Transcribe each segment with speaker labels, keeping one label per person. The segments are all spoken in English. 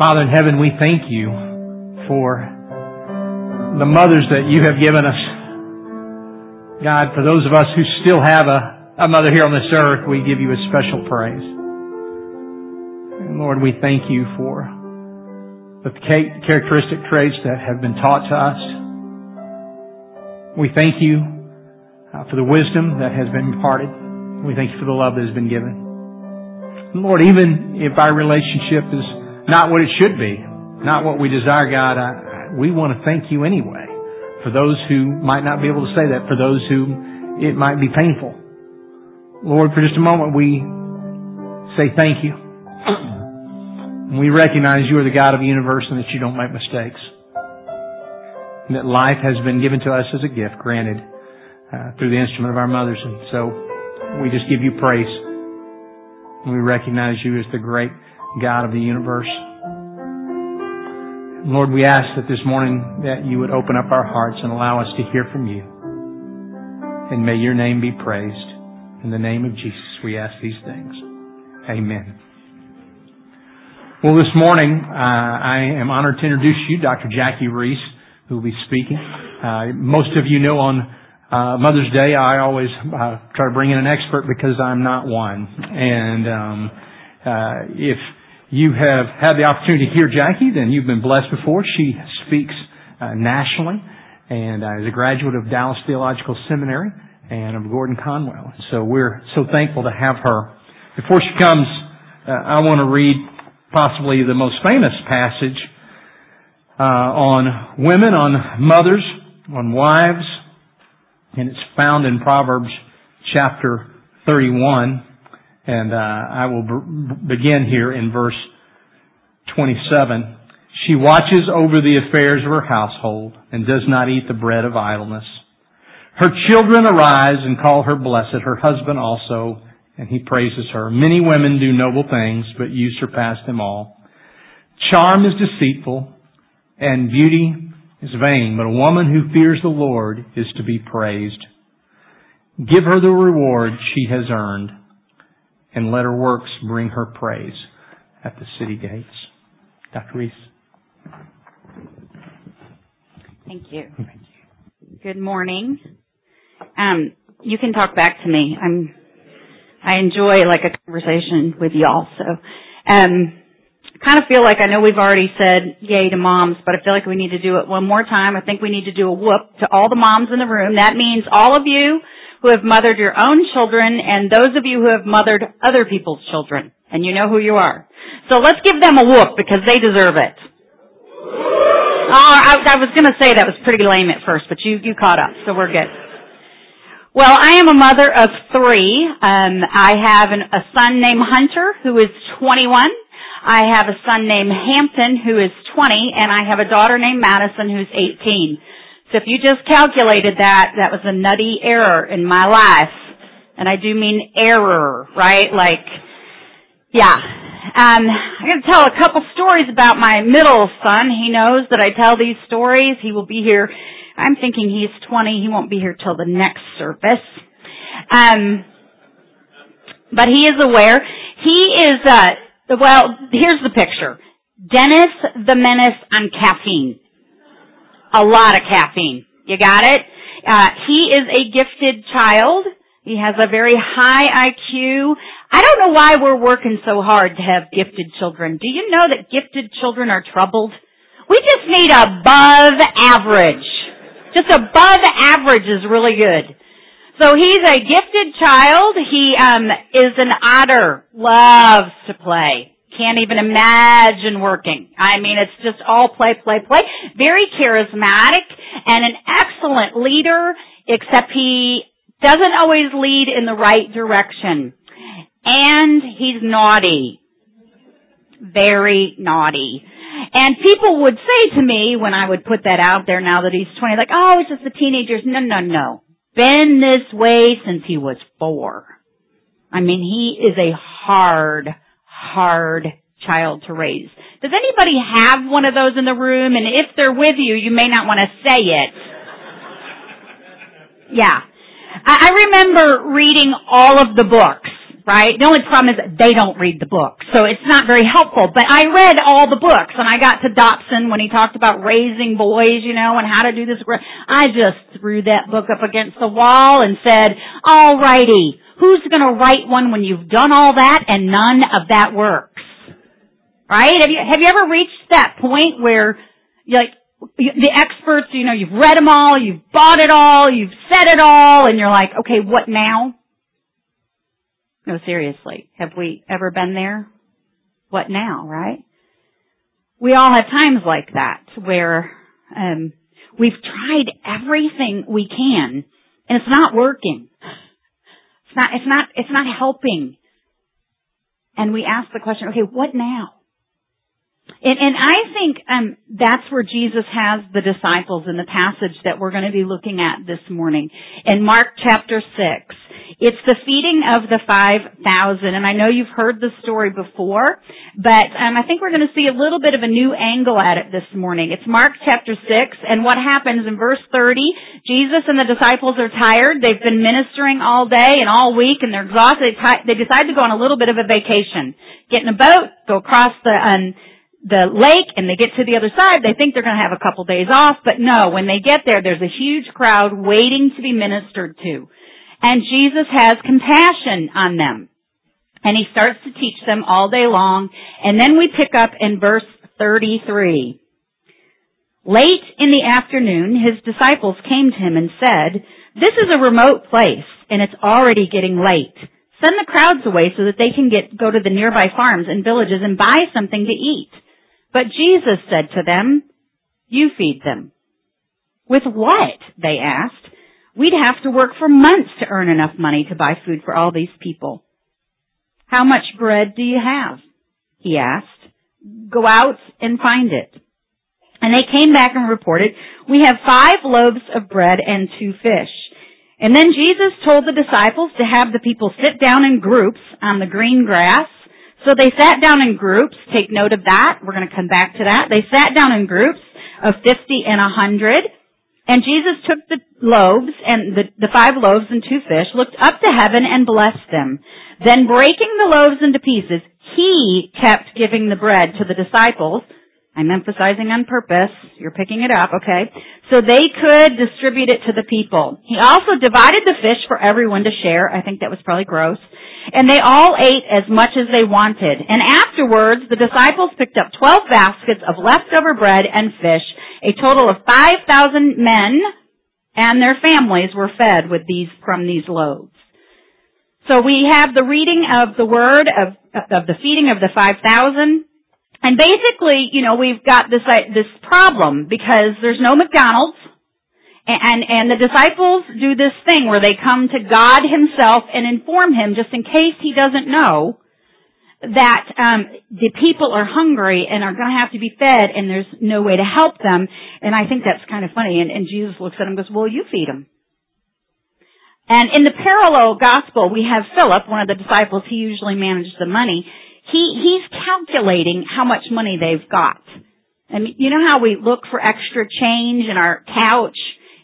Speaker 1: Father in heaven, we thank you for the mothers that you have given us. God, for those of us who still have a, a mother here on this earth, we give you a special praise. And Lord, we thank you for the characteristic traits that have been taught to us. We thank you uh, for the wisdom that has been imparted. We thank you for the love that has been given. Lord, even if our relationship is not what it should be, not what we desire, God, I, we want to thank you anyway. For those who might not be able to say that, for those who it might be painful. Lord, for just a moment, we say thank you. We recognize you are the God of the universe and that you don't make mistakes. And that life has been given to us as a gift, granted uh, through the instrument of our mothers. And so we just give you praise. We recognize you as the great God of the universe. Lord, we ask that this morning that you would open up our hearts and allow us to hear from you. And may your name be praised. In the name of Jesus, we ask these things. Amen. Well, this morning, uh, I am honored to introduce you, Dr. Jackie Reese, who will be speaking. Uh, most of you know on uh, Mother's Day, I always uh, try to bring in an expert because I'm not one. And um, uh, if you have had the opportunity to hear Jackie, then you've been blessed before. She speaks uh, nationally and uh, is a graduate of Dallas Theological Seminary and of Gordon Conwell. So we're so thankful to have her. Before she comes, uh, I want to read possibly the most famous passage on women, on mothers, on wives, and it's found in Proverbs chapter 31. And uh, I will b- begin here in verse 27. She watches over the affairs of her household and does not eat the bread of idleness. Her children arise and call her blessed, her husband also, and he praises her. Many women do noble things, but you surpass them all. Charm is deceitful, and beauty is vain, but a woman who fears the Lord is to be praised. Give her the reward she has earned, and let her works bring her praise at the city gates. Dr. Reese.
Speaker 2: Thank you. Thank you. Good morning. Um, you can talk back to me. I'm. I enjoy like a conversation with y'all. So, um, kind of feel like I know we've already said yay to moms, but I feel like we need to do it one more time. I think we need to do a whoop to all the moms in the room. That means all of you who have mothered your own children and those of you who have mothered other people's children. And you know who you are. So let's give them a whoop because they deserve it. Oh, I, I was going to say that was pretty lame at first, but you, you caught up, so we're good. Well, I am a mother of three. Um, I have an, a son named Hunter who is 21 I have a son named Hampton who is 20 and I have a daughter named Madison who's 18. So if you just calculated that, that was a nutty error in my life. And I do mean error, right? Like, yeah. Um, I'm going to tell a couple stories about my middle son. He knows that I tell these stories. He will be here. I'm thinking he's 20. He won't be here till the next service. Um, but he is aware. He is, uh, well, here's the picture. Dennis the Menace on caffeine. A lot of caffeine. You got it? Uh, he is a gifted child. He has a very high IQ. I don't know why we're working so hard to have gifted children. Do you know that gifted children are troubled? We just need above average. Just above average is really good. So he's a gifted child. He um, is an otter. Loves to play. Can't even imagine working. I mean, it's just all play, play, play. Very charismatic and an excellent leader, except he doesn't always lead in the right direction. And he's naughty. Very naughty. And people would say to me when I would put that out there now that he's 20, like, oh, it's just the teenagers. No, no, no been this way since he was four. I mean, he is a hard, hard child to raise. Does anybody have one of those in the room? And if they're with you, you may not want to say it. Yeah. I remember reading all of the books right? The only problem is they don't read the book, so it's not very helpful. But I read all the books, and I got to Dobson when he talked about raising boys, you know, and how to do this. I just threw that book up against the wall and said, "Alrighty, who's going to write one when you've done all that and none of that works?" Right? Have you have you ever reached that point where you're like the experts, you know, you've read them all, you've bought it all, you've said it all, and you're like, okay, what now? No, seriously. Have we ever been there? What now, right? We all have times like that where um, we've tried everything we can and it's not working. It's not, it's not, it's not helping. And we ask the question, okay, what now? And, and I think um, that's where Jesus has the disciples in the passage that we're going to be looking at this morning. In Mark chapter 6, it's the feeding of the 5,000. And I know you've heard the story before, but um, I think we're going to see a little bit of a new angle at it this morning. It's Mark chapter 6, and what happens in verse 30, Jesus and the disciples are tired. They've been ministering all day and all week, and they're exhausted. They, decide to go on a little bit of a vacation. Get in a boat, go across the... Um, the lake and they get to the other side, they think they're going to have a couple days off, but no, when they get there, there's a huge crowd waiting to be ministered to. And Jesus has compassion on them. And he starts to teach them all day long. And then we pick up in verse 33. Late in the afternoon, his disciples came to him and said, this is a remote place and it's already getting late. Send the crowds away so that they can get, go to the nearby farms and villages and buy something to eat. But Jesus said to them, you feed them. With what? They asked. We'd have to work for months to earn enough money to buy food for all these people. How much bread do you have? He asked. Go out and find it. And they came back and reported, we have five loaves of bread and two fish. And then Jesus told the disciples to have the people sit down in groups on the green grass so they sat down in groups. Take note of that. We're going to come back to that. They sat down in groups of 50 and 100. And Jesus took the loaves and the, the five loaves and two fish, looked up to heaven and blessed them. Then breaking the loaves into pieces, he kept giving the bread to the disciples. I'm emphasizing on purpose. You're picking it up, okay? So they could distribute it to the people. He also divided the fish for everyone to share. I think that was probably gross. And they all ate as much as they wanted. And afterwards, the disciples picked up 12 baskets of leftover bread and fish. A total of 5,000 men and their families were fed with these, from these loaves. So we have the reading of the word of, of the feeding of the 5,000. And basically, you know, we've got this, this problem because there's no McDonald's and, and the disciples do this thing where they come to God himself and inform him just in case he doesn't know that um, the people are hungry and are going to have to be fed and there's no way to help them. And I think that's kind of funny. And, and Jesus looks at him and goes, well, you feed them. And in the parallel gospel, we have Philip, one of the disciples. He usually manages the money. He, he's calculating how much money they've got. And you know how we look for extra change in our couch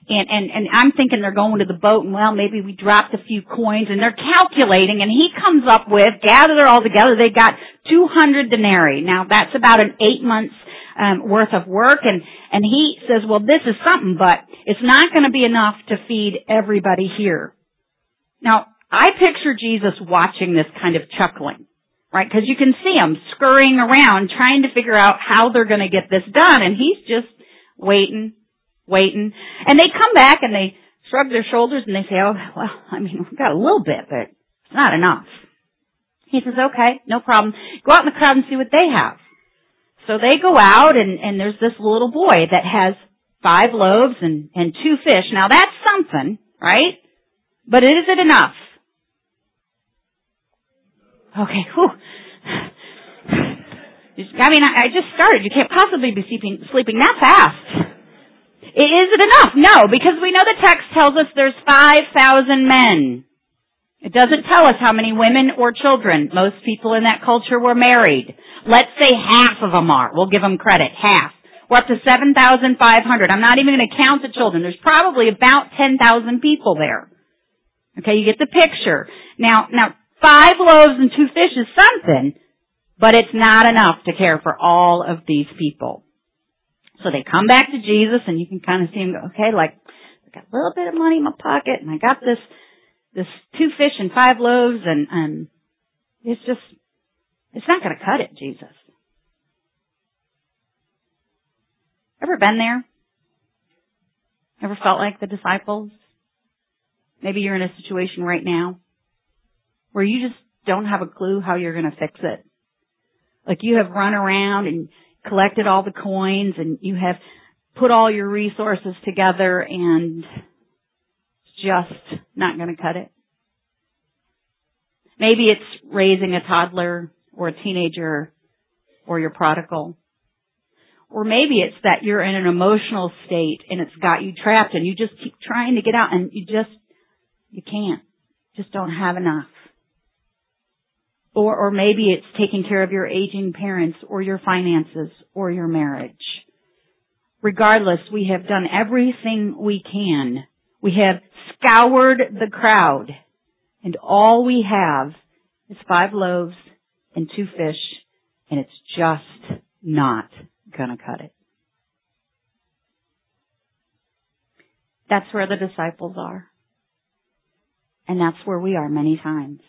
Speaker 2: and, and, and I'm thinking they're going to the boat and well, maybe we dropped a few coins and they're calculating and he comes up with, gather all together, they got 200 denarii. Now that's about an eight months um, worth of work and, and he says, well this is something, but it's not going to be enough to feed everybody here. Now, I picture Jesus watching this kind of chuckling, right? Cause you can see him scurrying around trying to figure out how they're going to get this done and he's just waiting waiting. And they come back and they shrug their shoulders and they say, oh, well, I mean, we've got a little bit, but it's not enough. He says, okay, no problem. Go out in the crowd and see what they have. So they go out and, and there's this little boy that has five loaves and, and two fish. Now that's something, right? But is it enough? Okay, whew. I mean, I just started. You can't possibly be sleeping, sleeping that fast. Is it enough? No, because we know the text tells us there's 5,000 men. It doesn't tell us how many women or children. Most people in that culture were married. Let's say half of them are. We'll give them credit. Half. We're up to 7,500. I'm not even going to count the children. There's probably about 10,000 people there. Okay, you get the picture. Now, now, five loaves and two fish is something, but it's not enough to care for all of these people. So they come back to Jesus and you can kind of see him go, okay, like, I got a little bit of money in my pocket and I got this, this two fish and five loaves and, and it's just, it's not going to cut it, Jesus. Ever been there? Ever felt like the disciples? Maybe you're in a situation right now where you just don't have a clue how you're going to fix it. Like you have run around and collected all the coins and you have put all your resources together and it's just not going to cut it. Maybe it's raising a toddler or a teenager or your prodigal. Or maybe it's that you're in an emotional state and it's got you trapped and you just keep trying to get out and you just, you can't. Just don't have enough. Or, or maybe it's taking care of your aging parents or your finances or your marriage. Regardless, we have done everything we can. We have scoured the crowd and all we have is five loaves and two fish and it's just not gonna cut it. That's where the disciples are. And that's where we are many times.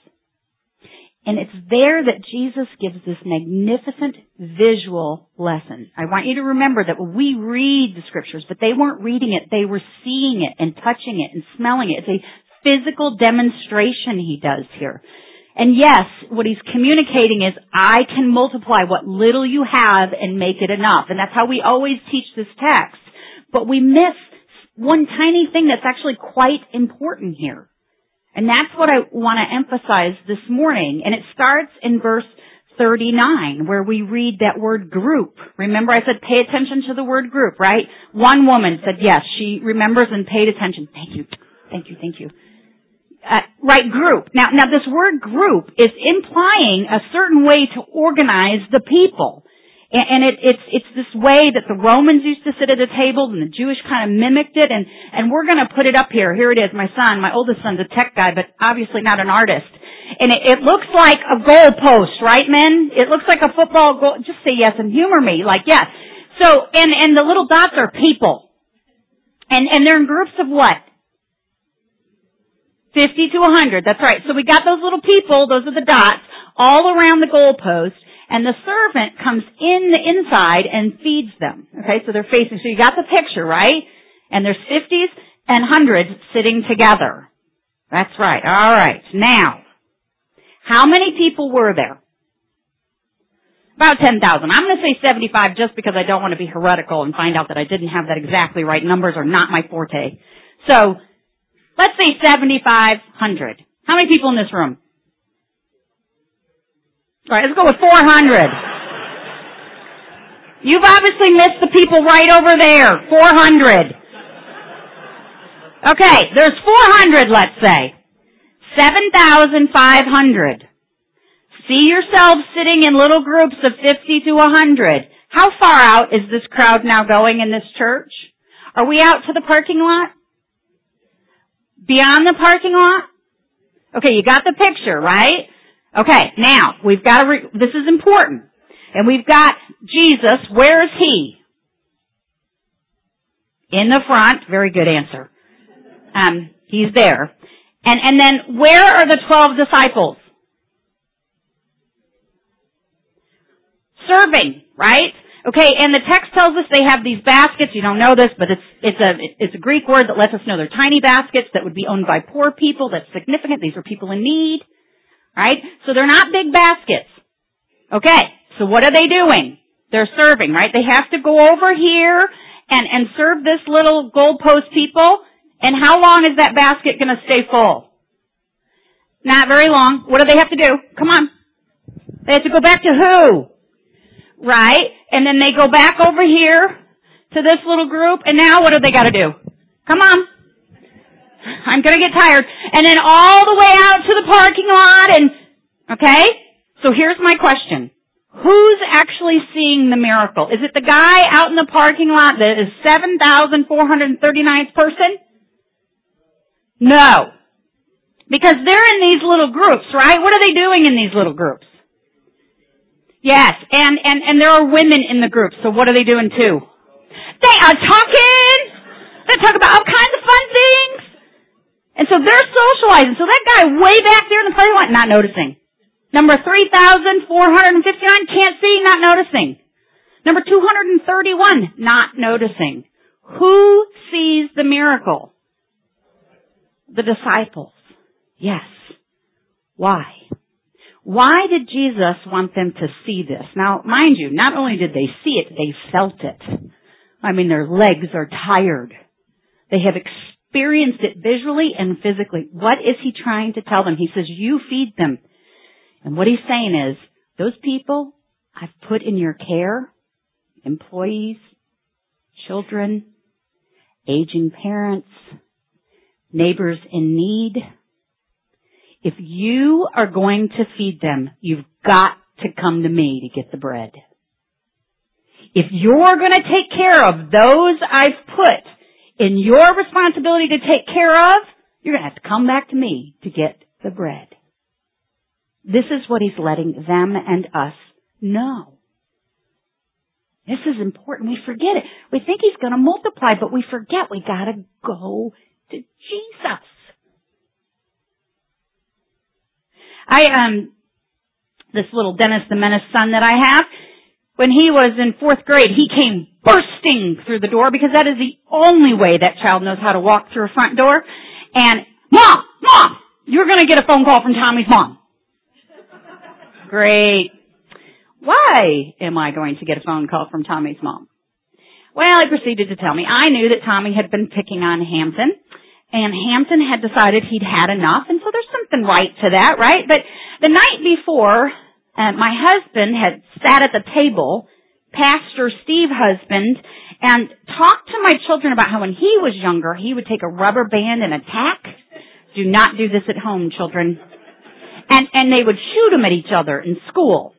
Speaker 2: And it's there that Jesus gives this magnificent visual lesson. I want you to remember that we read the scriptures, but they weren't reading it, they were seeing it and touching it and smelling it. It's a physical demonstration he does here. And yes, what he's communicating is, I can multiply what little you have and make it enough. And that's how we always teach this text. But we miss one tiny thing that's actually quite important here. And that's what I want to emphasize this morning. And it starts in verse 39 where we read that word group. Remember I said pay attention to the word group, right? One woman said yes, she remembers and paid attention. Thank you. Thank you. Thank you. Uh, right group. Now, now this word group is implying a certain way to organize the people. And it, it's, it's this way that the Romans used to sit at a table and the Jewish kind of mimicked it and, and we're gonna put it up here. Here it is, my son, my oldest son's a tech guy, but obviously not an artist. And it, it looks like a goal post, right men? It looks like a football goal, just say yes and humor me, like yes. So, and, and the little dots are people. And, and they're in groups of what? 50 to 100, that's right. So we got those little people, those are the dots, all around the goalpost and the servant comes in the inside and feeds them. Okay, so they're facing, so you got the picture, right? And there's 50s and 100s sitting together. That's right. Alright. Now, how many people were there? About 10,000. I'm going to say 75 just because I don't want to be heretical and find out that I didn't have that exactly right. Numbers are not my forte. So, let's say 7,500. How many people in this room? All right, let's go with 400. You've obviously missed the people right over there. 400. Okay, there's 400, let's say. 7,500. See yourselves sitting in little groups of 50 to 100. How far out is this crowd now going in this church? Are we out to the parking lot? Beyond the parking lot? Okay, you got the picture, right? Okay, now, we've got to, re- this is important. And we've got Jesus, where is he? In the front, very good answer. Um, he's there. And, and then, where are the twelve disciples? Serving, right? Okay, and the text tells us they have these baskets. You don't know this, but it's it's a it's a Greek word that lets us know they're tiny baskets that would be owned by poor people. That's significant. These are people in need. Right? So they're not big baskets. Okay. So what are they doing? They're serving, right? They have to go over here and, and serve this little goalpost people. And how long is that basket going to stay full? Not very long. What do they have to do? Come on. They have to go back to who? Right? And then they go back over here to this little group and now what do they got to do? Come on. I'm gonna get tired. And then all the way out to the parking lot and, okay? So here's my question. Who's actually seeing the miracle? Is it the guy out in the parking lot that is 7,439th person? No. Because they're in these little groups, right? What are they doing in these little groups? Yes, and, and, and there are women in the group, so what are they doing too? They are talking! They talk about all kinds of fun things! And so they're socializing. So that guy way back there in the parking lot, not noticing. Number 3,459, can't see, not noticing. Number 231, not noticing. Who sees the miracle? The disciples. Yes. Why? Why did Jesus want them to see this? Now, mind you, not only did they see it, they felt it. I mean, their legs are tired. They have experienced it visually and physically. What is he trying to tell them? He says, you feed them. And what he's saying is, those people I've put in your care, employees, children, aging parents, neighbors in need, if you are going to feed them, you've got to come to me to get the bread. If you're going to take care of those I've put in your responsibility to take care of, you're going to have to come back to me to get the bread. This is what he's letting them and us know. This is important. We forget it. We think he's going to multiply, but we forget we got to go to Jesus. I um this little Dennis the Menace son that I have, when he was in fourth grade, he came bursting through the door because that is the only way that child knows how to walk through a front door. And mom, mom, you're to get a phone call from Tommy's mom. Great. Why am I going to get a phone call from Tommy's mom? Well, he proceeded to tell me I knew that Tommy had been picking on Hampton and Hampton had decided he'd had enough, and so there's something right to that, right? But the night before, uh, my husband had sat at the table, Pastor Steve husband, and talked to my children about how when he was younger, he would take a rubber band and attack. Do not do this at home, children. And, and they would shoot them at each other in school.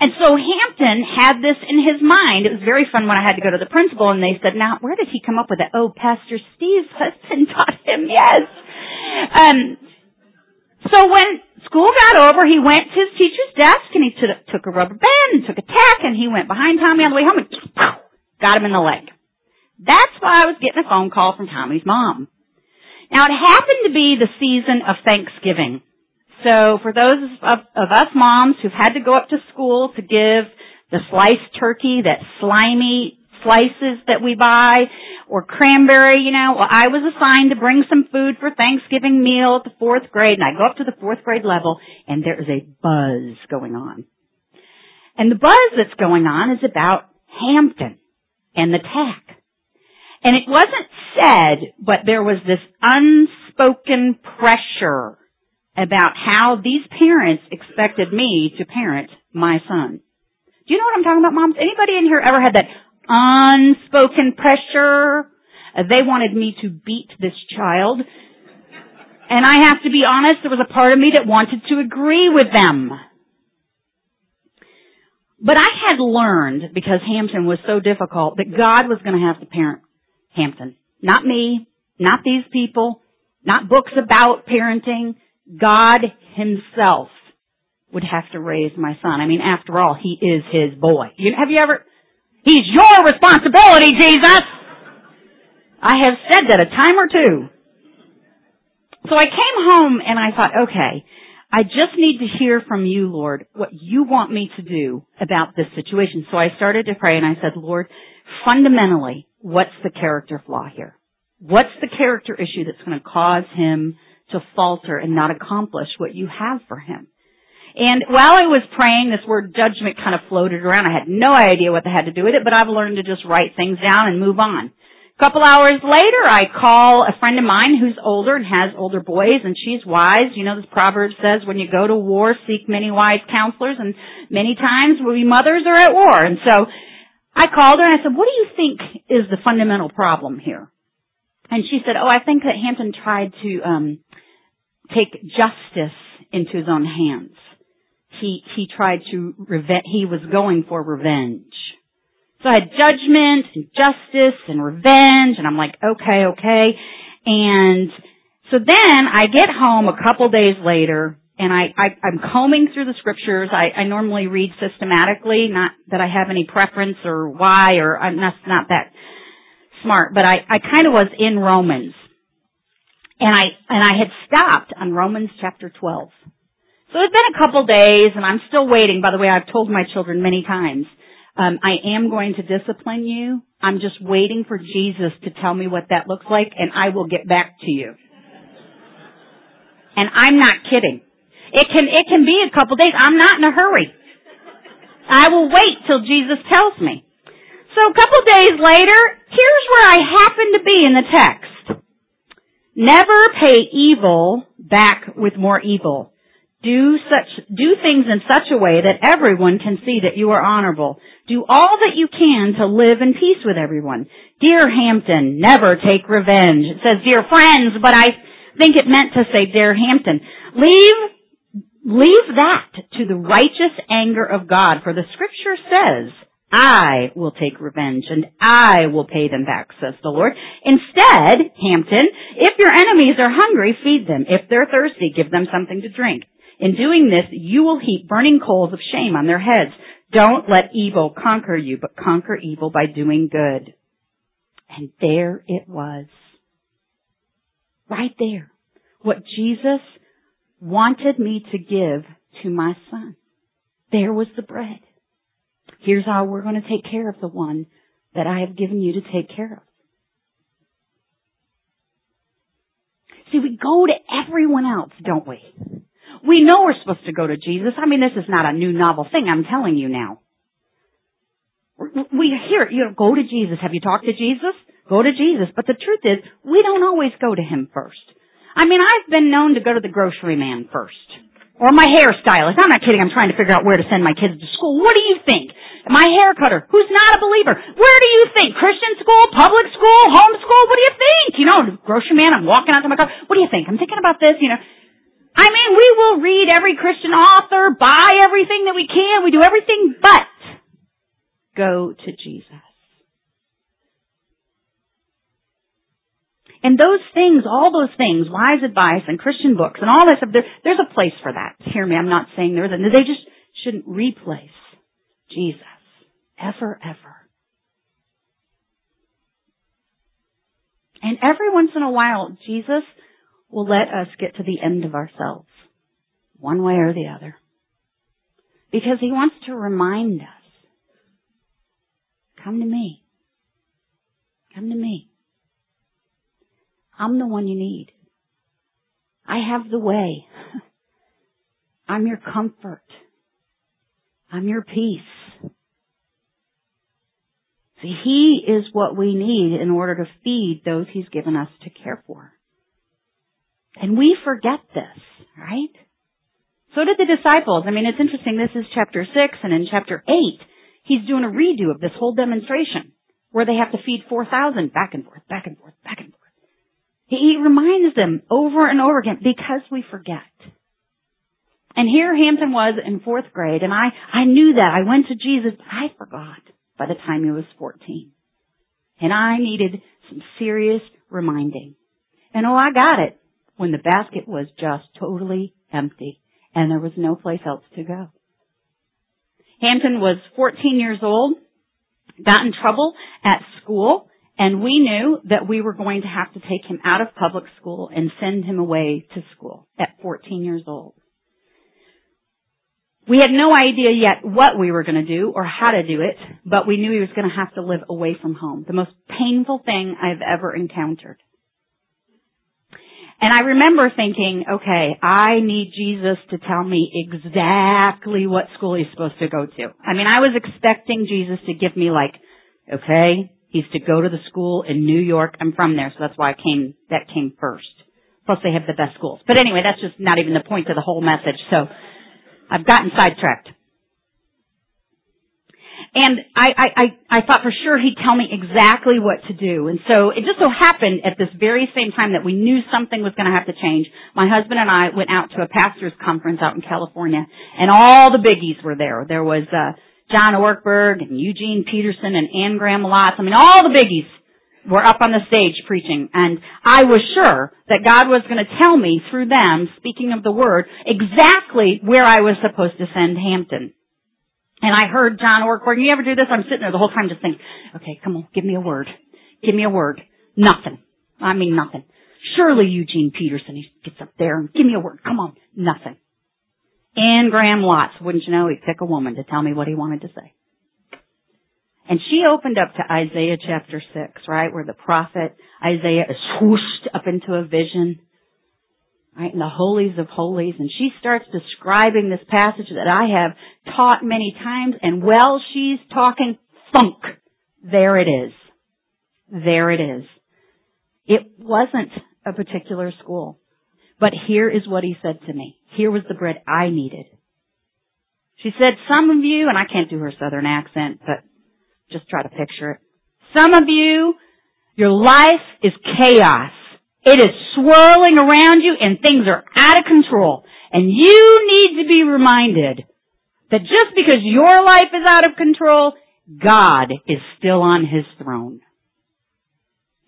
Speaker 2: And so Hampton had this in his mind. It was very fun when I had to go to the principal and they said, now where did he come up with that? Oh, Pastor Steve's husband taught him, yes. Um, so when school got over, he went to his teacher's desk and he t- took a rubber band and took a tack and he went behind Tommy on the way home and got him in the leg. That's why I was getting a phone call from Tommy's mom. Now it happened to be the season of Thanksgiving. So for those of, of us moms who've had to go up to school to give the sliced turkey, that slimy slices that we buy, or cranberry, you know, well, I was assigned to bring some food for Thanksgiving meal at the fourth grade, and I go up to the fourth grade level, and there is a buzz going on. And the buzz that's going on is about Hampton and the tack. And it wasn't said, but there was this unspoken pressure about how these parents expected me to parent my son. Do you know what I'm talking about, moms? Anybody in here ever had that unspoken pressure? Uh, they wanted me to beat this child. And I have to be honest, there was a part of me that wanted to agree with them. But I had learned, because Hampton was so difficult, that God was going to have to parent Hampton. Not me, not these people, not books about parenting, God himself would have to raise my son. I mean, after all, he is his boy. You, know, have you ever, he's your responsibility, Jesus! I have said that a time or two. So I came home and I thought, okay, I just need to hear from you, Lord, what you want me to do about this situation. So I started to pray and I said, Lord, fundamentally, what's the character flaw here? What's the character issue that's going to cause him to falter and not accomplish what you have for him. And while I was praying, this word judgment kind of floated around. I had no idea what they had to do with it, but I've learned to just write things down and move on. A couple hours later, I call a friend of mine who's older and has older boys, and she's wise. You know, this proverb says, when you go to war, seek many wise counselors, and many times we mothers are at war. And so I called her and I said, what do you think is the fundamental problem here? And she said, oh, I think that Hampton tried to, um, take justice into his own hands. He, he tried to revenge, he was going for revenge. So I had judgment and justice and revenge and I'm like, okay, okay. And So then I get home a couple days later and I, I I'm combing through the scriptures. I, I normally read systematically, not that I have any preference or why or I'm not not that smart, but I I kind of was in Romans, and I and I had stopped on Romans chapter twelve. So it's been a couple days, and I'm still waiting. By the way, I've told my children many times, um, I am going to discipline you. I'm just waiting for Jesus to tell me what that looks like, and I will get back to you. And I'm not kidding. It can, it can be a couple days. I'm not in a hurry. I will wait till Jesus tells me. So a couple days later, here's where I happen to be in the text. Never pay evil back with more evil. Do such, do things in such a way that everyone can see that you are honorable. Do all that you can to live in peace with everyone. Dear Hampton, never take revenge. It says dear friends, but I think it meant to say dear Hampton. Leave, leave that to the righteous anger of God, for the scripture says, I will take revenge and I will pay them back, says the Lord. Instead, Hampton, if your enemies are hungry, feed them. If they're thirsty, give them something to drink. In doing this, you will heap burning coals of shame on their heads. Don't let evil conquer you, but conquer evil by doing good. And there it was. Right there. What Jesus wanted me to give to my son. There was the bread. Here's how we're going to take care of the one that I have given you to take care of. See, we go to everyone else, don't we? We know we're supposed to go to Jesus. I mean, this is not a new novel thing. I'm telling you now. We hear, you know, go to Jesus. Have you talked to Jesus? Go to Jesus. But the truth is, we don't always go to Him first. I mean, I've been known to go to the grocery man first. Or my hairstylist. I'm not kidding. I'm trying to figure out where to send my kids to school. What do you think? My hair cutter, who's not a believer. Where do you think? Christian school, public school, home school? What do you think? You know, grocery man, I'm walking out to my car. What do you think? I'm thinking about this, you know. I mean, we will read every Christian author, buy everything that we can, we do everything but go to Jesus. And those things, all those things, wise advice and Christian books and all that stuff, there, there's a place for that. Hear me, I'm not saying there isn't. They just shouldn't replace Jesus. Ever, ever. And every once in a while, Jesus will let us get to the end of ourselves, one way or the other. Because he wants to remind us, come to me. Come to me. I'm the one you need. I have the way. I'm your comfort. I'm your peace. See, He is what we need in order to feed those He's given us to care for. And we forget this, right? So did the disciples. I mean, it's interesting. This is chapter 6 and in chapter 8, he's doing a redo of this whole demonstration where they have to feed 4,000 back and forth, back and forth, back and forth. He reminds them over and over again because we forget. And here Hampton was in fourth grade and I, I knew that. I went to Jesus, I forgot by the time he was 14. And I needed some serious reminding. And oh, I got it when the basket was just totally empty and there was no place else to go. Hampton was 14 years old, got in trouble at school, and we knew that we were going to have to take him out of public school and send him away to school at 14 years old. We had no idea yet what we were going to do or how to do it, but we knew he was going to have to live away from home. The most painful thing I've ever encountered. And I remember thinking, okay, I need Jesus to tell me exactly what school he's supposed to go to. I mean, I was expecting Jesus to give me like, okay, he's to go to the school in New York. I'm from there, so that's why I came, that came first. Plus they have the best schools. But anyway, that's just not even the point of the whole message, so I've gotten sidetracked. And I, I, I, I thought for sure he'd tell me exactly what to do. And so it just so happened at this very same time that we knew something was going to have to change, my husband and I went out to a pastor's conference out in California and all the biggies were there. There was, uh, John Ortberg and Eugene Peterson and Anne Graham Lotz. I mean, all the biggies were up on the stage preaching and I was sure that God was going to tell me through them, speaking of the word, exactly where I was supposed to send Hampton. And I heard John Ortberg, you ever do this? I'm sitting there the whole time just thinking, okay, come on, give me a word. Give me a word. Nothing. I mean nothing. Surely Eugene Peterson, he gets up there and give me a word. Come on. Nothing. Anne Graham Lotz, wouldn't you know, he'd pick a woman to tell me what he wanted to say. And she opened up to Isaiah chapter 6, right, where the prophet Isaiah is swooshed up into a vision, right, in the holies of holies, and she starts describing this passage that I have taught many times, and while she's talking funk, there it is. There it is. It wasn't a particular school. But here is what he said to me. Here was the bread I needed. She said, some of you, and I can't do her southern accent, but just try to picture it. Some of you, your life is chaos. It is swirling around you and things are out of control. And you need to be reminded that just because your life is out of control, God is still on His throne.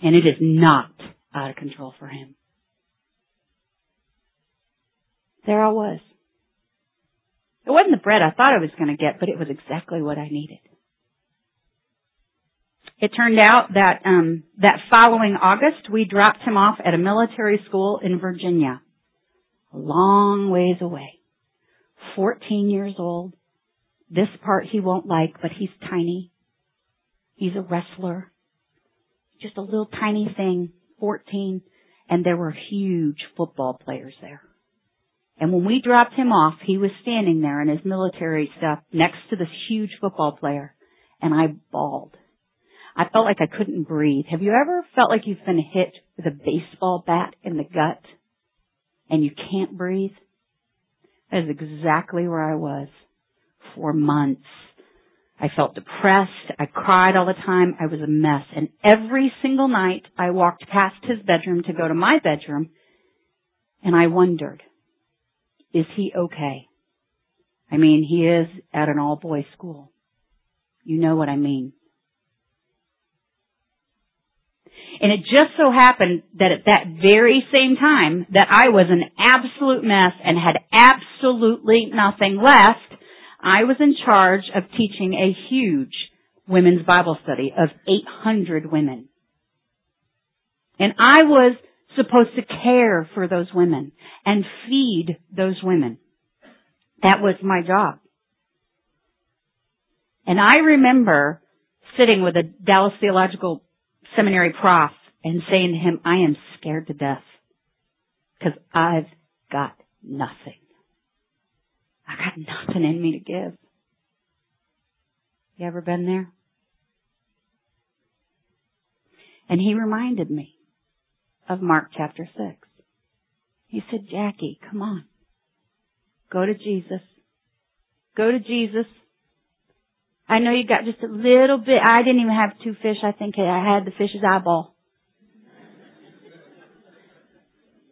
Speaker 2: And it is not out of control for Him. There I was. It wasn't the bread I thought I was going to get, but it was exactly what I needed. It turned out that um, that following August, we dropped him off at a military school in Virginia, a long ways away. 14 years old. This part he won't like, but he's tiny. He's a wrestler. Just a little tiny thing, 14, and there were huge football players there. And when we dropped him off, he was standing there in his military stuff next to this huge football player. And I bawled. I felt like I couldn't breathe. Have you ever felt like you've been hit with a baseball bat in the gut and you can't breathe? That is exactly where I was for months. I felt depressed. I cried all the time. I was a mess. And every single night I walked past his bedroom to go to my bedroom and I wondered, is he okay? I mean, he is at an all boys school. You know what I mean. And it just so happened that at that very same time that I was an absolute mess and had absolutely nothing left, I was in charge of teaching a huge women's Bible study of 800 women. And I was supposed to care for those women and feed those women. That was my job. And I remember sitting with a Dallas Theological Seminary prof and saying to him, I am scared to death because I've got nothing. I got nothing in me to give. You ever been there? And he reminded me of Mark chapter 6. He said, Jackie, come on. Go to Jesus. Go to Jesus. I know you got just a little bit. I didn't even have two fish. I think I had the fish's eyeball.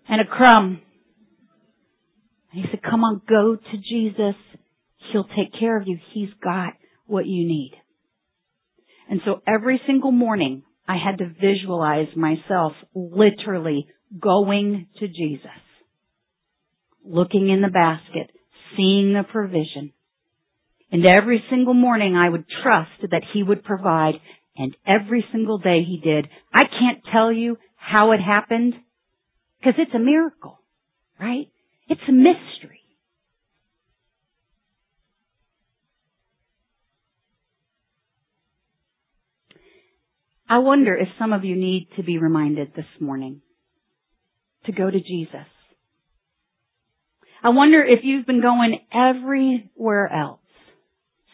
Speaker 2: And a crumb. And he said, come on, go to Jesus. He'll take care of you. He's got what you need. And so every single morning I had to visualize myself literally going to Jesus, looking in the basket, seeing the provision. And every single morning I would trust that He would provide, and every single day He did. I can't tell you how it happened, because it's a miracle, right? It's a mystery. I wonder if some of you need to be reminded this morning to go to Jesus. I wonder if you've been going everywhere else,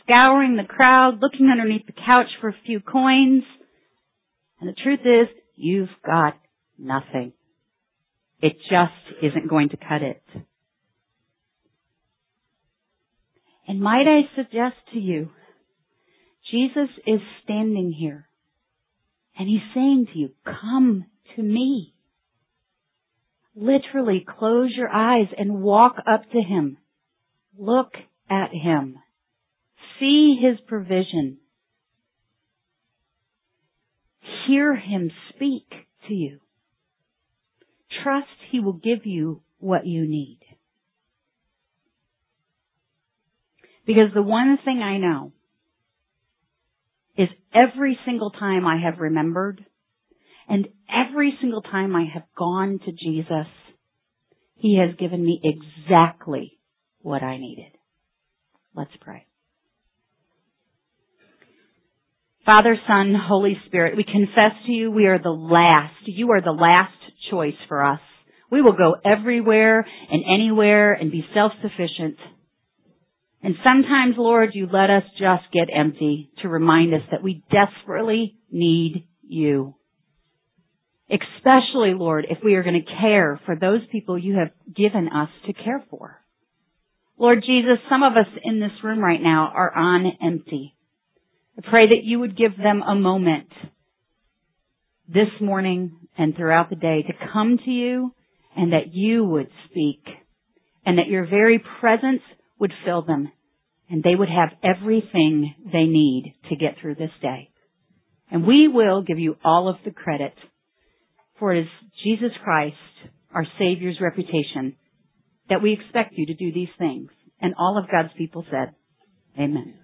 Speaker 2: scouring the crowd, looking underneath the couch for a few coins, and the truth is, you've got nothing. It just isn't going to cut it. And might I suggest to you, Jesus is standing here and he's saying to you, come to me. Literally close your eyes and walk up to him. Look at him. See his provision. Hear Him speak to you. Trust He will give you what you need. Because the one thing I know is every single time I have remembered and every single time I have gone to Jesus, He has given me exactly what I needed. Let's pray. Father, Son, Holy Spirit, we confess to you we are the last. You are the last choice for us. We will go everywhere and anywhere and be self-sufficient. And sometimes, Lord, you let us just get empty to remind us that we desperately need you. Especially, Lord, if we are going to care for those people you have given us to care for. Lord Jesus, some of us in this room right now are on empty. I pray that you would give them a moment this morning and throughout the day to come to you and that you would speak and that your very presence would fill them and they would have everything they need to get through this day. And we will give you all of the credit for it is Jesus Christ, our Savior's reputation, that we expect you to do these things. And all of God's people said, Amen.